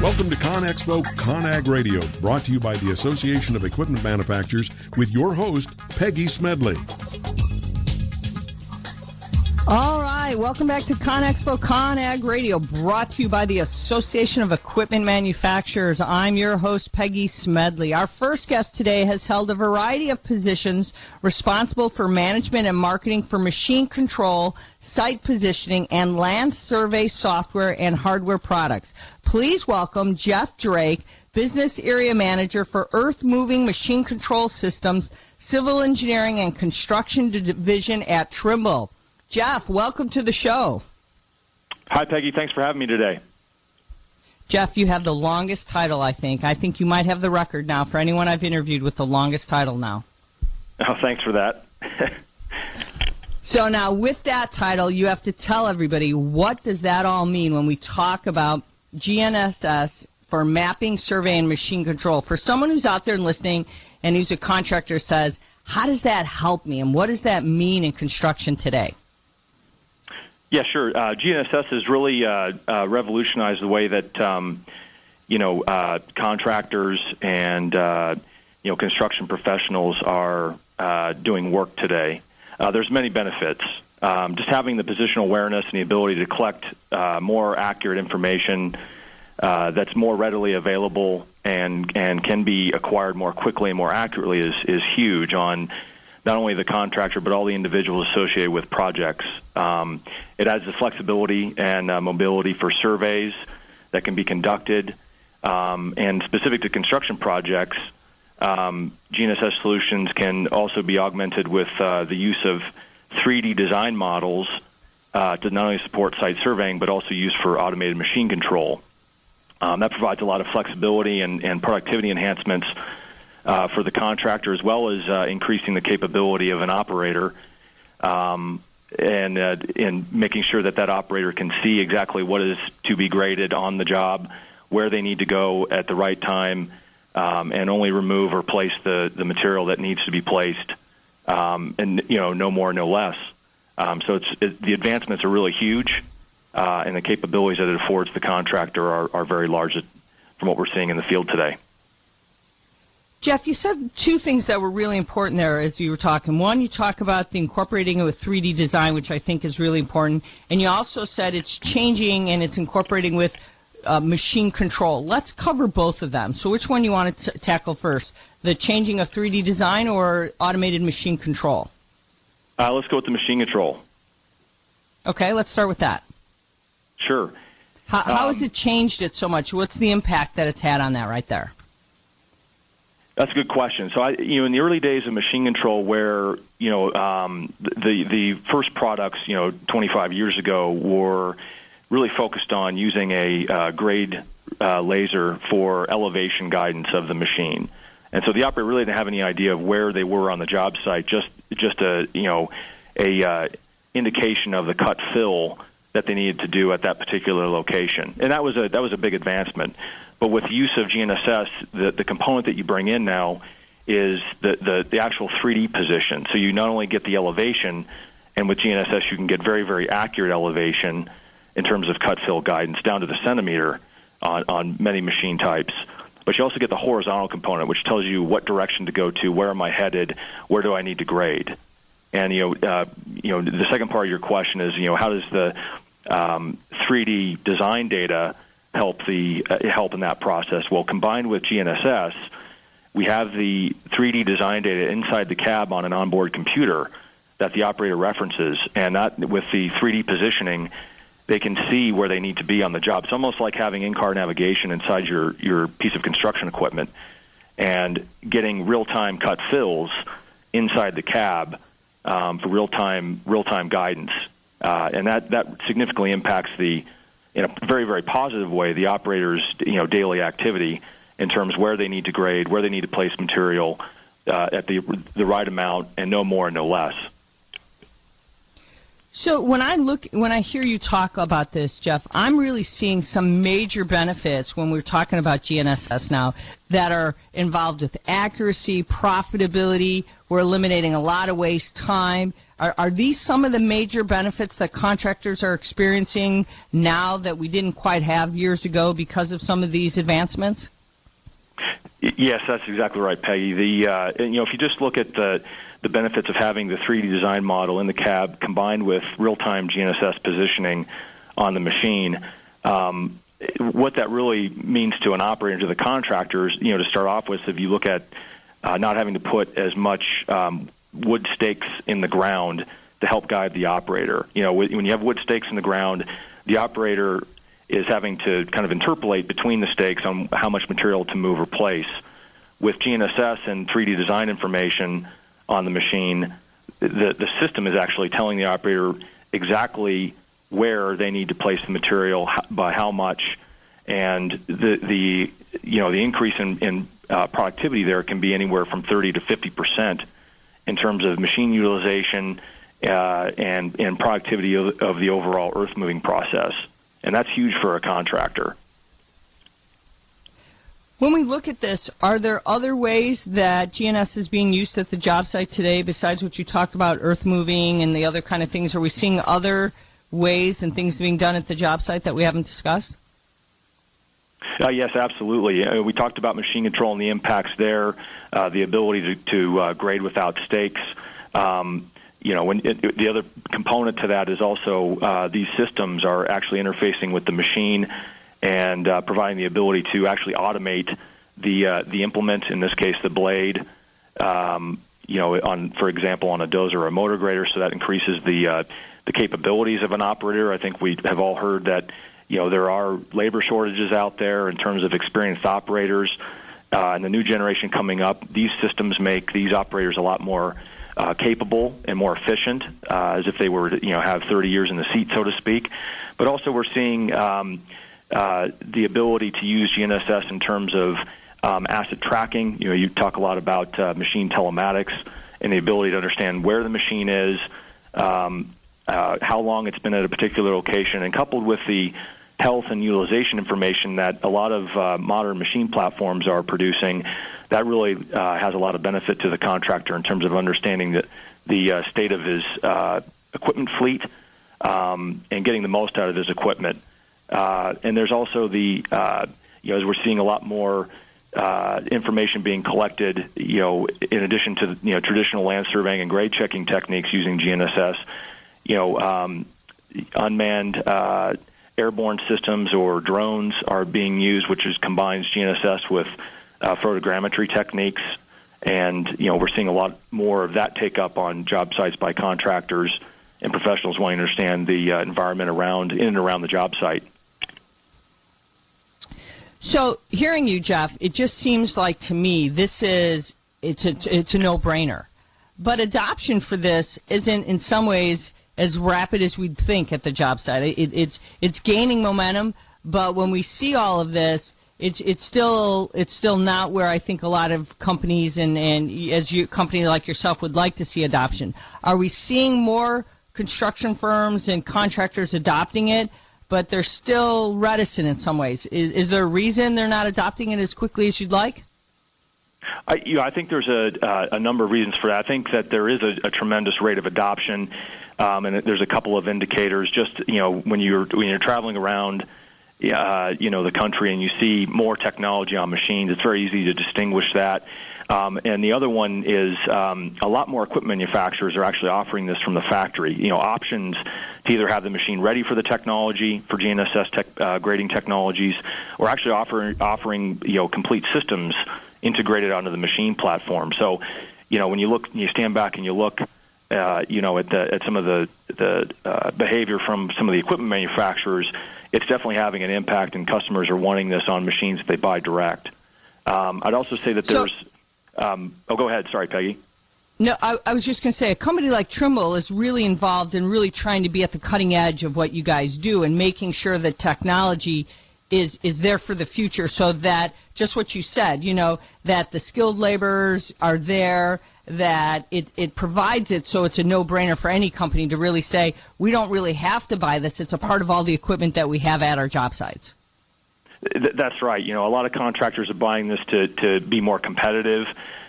Welcome to ConExpo ConAg Radio, brought to you by the Association of Equipment Manufacturers with your host, Peggy Smedley. All right, welcome back to ConExpo ConAg Radio, brought to you by the Association of Equipment Manufacturers. I'm your host, Peggy Smedley. Our first guest today has held a variety of positions responsible for management and marketing for machine control, site positioning, and land survey software and hardware products. Please welcome Jeff Drake, Business Area Manager for Earth Moving Machine Control Systems, Civil Engineering and Construction Division at Trimble. Jeff, welcome to the show. Hi, Peggy. Thanks for having me today. Jeff, you have the longest title, I think. I think you might have the record now for anyone I've interviewed with the longest title now. Oh, thanks for that. so now with that title, you have to tell everybody what does that all mean when we talk about GNSS for mapping, survey, and machine control. For someone who's out there and listening and who's a contractor says, how does that help me and what does that mean in construction today? Yeah, sure. Uh, GNSS has really uh, uh, revolutionized the way that um, you know uh, contractors and uh, you know construction professionals are uh, doing work today. there's many benefits. Um, just having the positional awareness and the ability to collect more accurate information that's more readily available and and can be acquired more quickly and more accurately is is huge on not only the contractor but all the individuals associated with projects. Um, it adds the flexibility and uh, mobility for surveys that can be conducted, um, and specific to construction projects. Um, GNSS solutions can also be augmented with uh, the use of 3D design models uh, to not only support site surveying but also used for automated machine control. Um, that provides a lot of flexibility and, and productivity enhancements uh, for the contractor, as well as uh, increasing the capability of an operator, um, and uh, in making sure that that operator can see exactly what is to be graded on the job, where they need to go at the right time, um, and only remove or place the the material that needs to be placed, um, and you know, no more, no less. Um, so it's it, the advancements are really huge, uh, and the capabilities that it affords the contractor are, are very large from what we're seeing in the field today. Jeff, you said two things that were really important there as you were talking. One, you talk about the incorporating of a 3D design, which I think is really important, and you also said it's changing and it's incorporating with uh, machine control. Let's cover both of them. So, which one do you want to t- tackle first? The changing of 3D design or automated machine control? Uh, let's go with the machine control. Okay, let's start with that. Sure. How, how um, has it changed it so much? What's the impact that it's had on that right there? That's a good question. So, I, you know, in the early days of machine control, where you know um, the the first products, you know, 25 years ago, were really focused on using a uh, grade uh, laser for elevation guidance of the machine, and so the operator really didn't have any idea of where they were on the job site. Just just a you know a uh, indication of the cut fill that they needed to do at that particular location, and that was a that was a big advancement. But with use of GNSS, the, the component that you bring in now is the, the, the actual 3D position. So you not only get the elevation, and with GNSS you can get very, very accurate elevation in terms of cut fill guidance down to the centimeter on, on many machine types. But you also get the horizontal component, which tells you what direction to go to, where am I headed, where do I need to grade. And you know, uh, you know, the second part of your question is, you know, how does the um, 3D design data help the uh, help in that process. Well, combined with GNSS, we have the 3D design data inside the cab on an onboard computer that the operator references, and that with the 3D positioning, they can see where they need to be on the job. It's almost like having in-car navigation inside your your piece of construction equipment, and getting real-time cut fills inside the cab um, for real-time real-time guidance, uh, and that that significantly impacts the in a very very positive way the operators you know daily activity in terms where they need to grade, where they need to place material uh, at the the right amount, and no more and no less. So when I look, when I hear you talk about this, Jeff, I'm really seeing some major benefits when we're talking about GNSS now that are involved with accuracy, profitability, We're eliminating a lot of waste time. Are, are these some of the major benefits that contractors are experiencing now that we didn't quite have years ago because of some of these advancements? Yes, that's exactly right, Peggy. The uh, you know if you just look at the the benefits of having the 3D design model in the cab combined with real-time GNSS positioning on the machine, um, what that really means to an operator, to the contractors, you know, to start off with, if you look at uh, not having to put as much um, wood stakes in the ground to help guide the operator. You know, when you have wood stakes in the ground, the operator is having to kind of interpolate between the stakes on how much material to move or place. With GNSS and 3D design information on the machine, the, the system is actually telling the operator exactly where they need to place the material by how much, and the the you know the increase in, in uh, productivity there can be anywhere from 30 to 50 percent in terms of machine utilization uh, and and productivity of, of the overall earth moving process, and that's huge for a contractor. When we look at this, are there other ways that GNSS is being used at the job site today besides what you talked about, earth moving and the other kind of things? Are we seeing other ways and things being done at the job site that we haven't discussed? Uh, yes, absolutely. Uh, we talked about machine control and the impacts there, uh, the ability to, to uh, grade without stakes. Um, you know, when it, the other component to that is also uh, these systems are actually interfacing with the machine and uh, providing the ability to actually automate the uh, the implement. In this case, the blade. Um, you know, on for example, on a dozer or a motor grader, so that increases the uh, the capabilities of an operator. I think we have all heard that you know there are labor shortages out there in terms of experienced operators. Uh, and the new generation coming up, these systems make these operators a lot more uh, capable and more efficient, uh, as if they were you know have 30 years in the seat, so to speak. But also, we're seeing um, uh, the ability to use GNSS in terms of um, asset tracking. You know, you talk a lot about uh, machine telematics and the ability to understand where the machine is, um, uh, how long it's been at a particular location, and coupled with the health and utilization information that a lot of uh, modern machine platforms are producing, that really uh, has a lot of benefit to the contractor in terms of understanding the, the uh, state of his uh, equipment fleet um, and getting the most out of his equipment. Uh, and there's also the, uh, you know, as we're seeing a lot more information being collected, you know, in addition to you know traditional land surveying and grade checking techniques using GNSS, you know, um, unmanned uh, airborne systems or drones are being used, which is combines GNSS with uh, photogrammetry techniques, and you know we're seeing a lot more of that take up on job sites by contractors and professionals wanting to understand the uh, environment around in and around the job site. So, hearing you, Jeff, it just seems like to me this is it's a it's a no-brainer. But adoption for this isn't in some ways as rapid as we'd think at the job site. It, it's it's gaining momentum, but when we see all of this, it's it's still it's still not where I think a lot of companies and and as you company like yourself would like to see adoption. Are we seeing more construction firms and contractors adopting it? But they're still reticent in some ways. Is, is there a reason they're not adopting it as quickly as you'd like? I, you know, I think there's a, uh, a number of reasons for that. I think that there is a, a tremendous rate of adoption um, and there's a couple of indicators. Just you know, when you're when you're traveling around, uh, you know, the country and you see more technology on machines, it's very easy to distinguish that. Um, and the other one is um, a lot more equipment manufacturers are actually offering this from the factory. You know, options to either have the machine ready for the technology for GNSS tech, uh, grading technologies, or actually offer, offering you know complete systems integrated onto the machine platform. So, you know, when you look, you stand back and you look uh, you know, at, the, at some of the, the uh, behavior from some of the equipment manufacturers, it's definitely having an impact, and customers are wanting this on machines that they buy direct. Um, I'd also say that there's. So, um, oh, go ahead. Sorry, Peggy. No, I, I was just going to say a company like Trimble is really involved in really trying to be at the cutting edge of what you guys do and making sure that technology is is there for the future so that just what you said, you know, that the skilled laborers are there that it, it provides it so it's a no-brainer for any company to really say, we don't really have to buy this. It's a part of all the equipment that we have at our job sites. That's right. You know, a lot of contractors are buying this to, to be more competitive.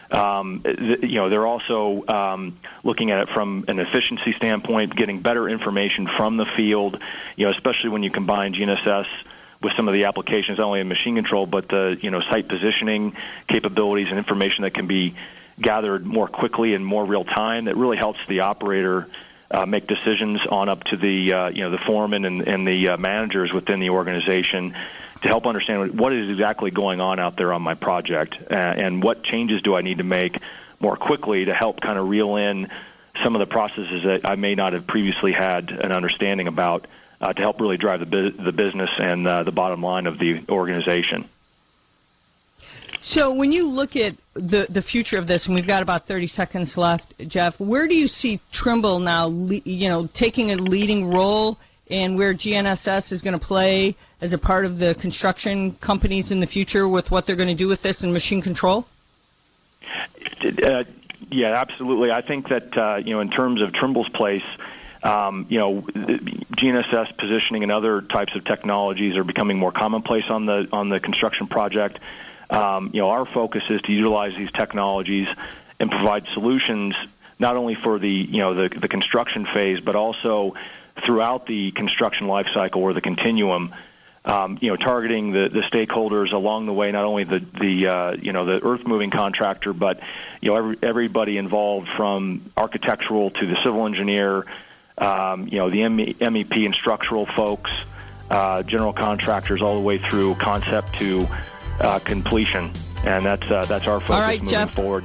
Um, you know, they're also um, looking at it from an efficiency standpoint, getting better information from the field. You know, especially when you combine GNSS with some of the applications, not only in machine control, but the you know site positioning capabilities and information that can be gathered more quickly and more real time. That really helps the operator. Uh, make decisions on up to the uh, you know the foreman and, and the uh, managers within the organization to help understand what is exactly going on out there on my project uh, and what changes do I need to make more quickly to help kind of reel in some of the processes that I may not have previously had an understanding about uh, to help really drive the, bu- the business and uh, the bottom line of the organization. So when you look at the the future of this, and we've got about 30 seconds left, Jeff, where do you see Trimble now, you know, taking a leading role and where GNSS is going to play as a part of the construction companies in the future with what they're going to do with this in machine control? Uh, yeah, absolutely. I think that uh, you know, in terms of Trimble's place, um, you know, GNSS positioning and other types of technologies are becoming more commonplace on the on the construction project. Um, you know, our focus is to utilize these technologies and provide solutions not only for the you know the, the construction phase, but also throughout the construction life cycle or the continuum. Um, you know, targeting the, the stakeholders along the way, not only the the uh, you know the earth moving contractor, but you know every, everybody involved from architectural to the civil engineer, um, you know the MEP and structural folks, uh, general contractors, all the way through concept to uh, completion, and that's uh, that's our focus right, moving Jeff. forward.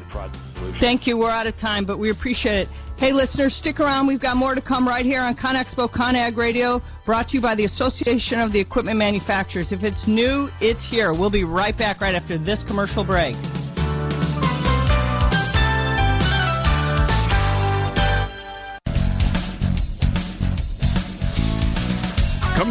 Thank you. We're out of time, but we appreciate it. Hey, listeners, stick around. We've got more to come right here on ConExpo ConAg Radio, brought to you by the Association of the Equipment Manufacturers. If it's new, it's here. We'll be right back right after this commercial break.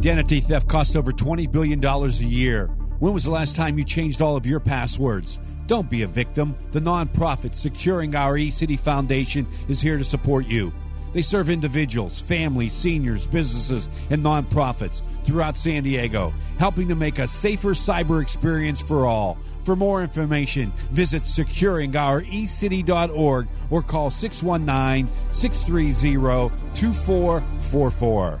Identity theft costs over $20 billion a year. When was the last time you changed all of your passwords? Don't be a victim. The nonprofit Securing Our eCity Foundation is here to support you. They serve individuals, families, seniors, businesses, and nonprofits throughout San Diego, helping to make a safer cyber experience for all. For more information, visit securingourecity.org or call 619 630 2444.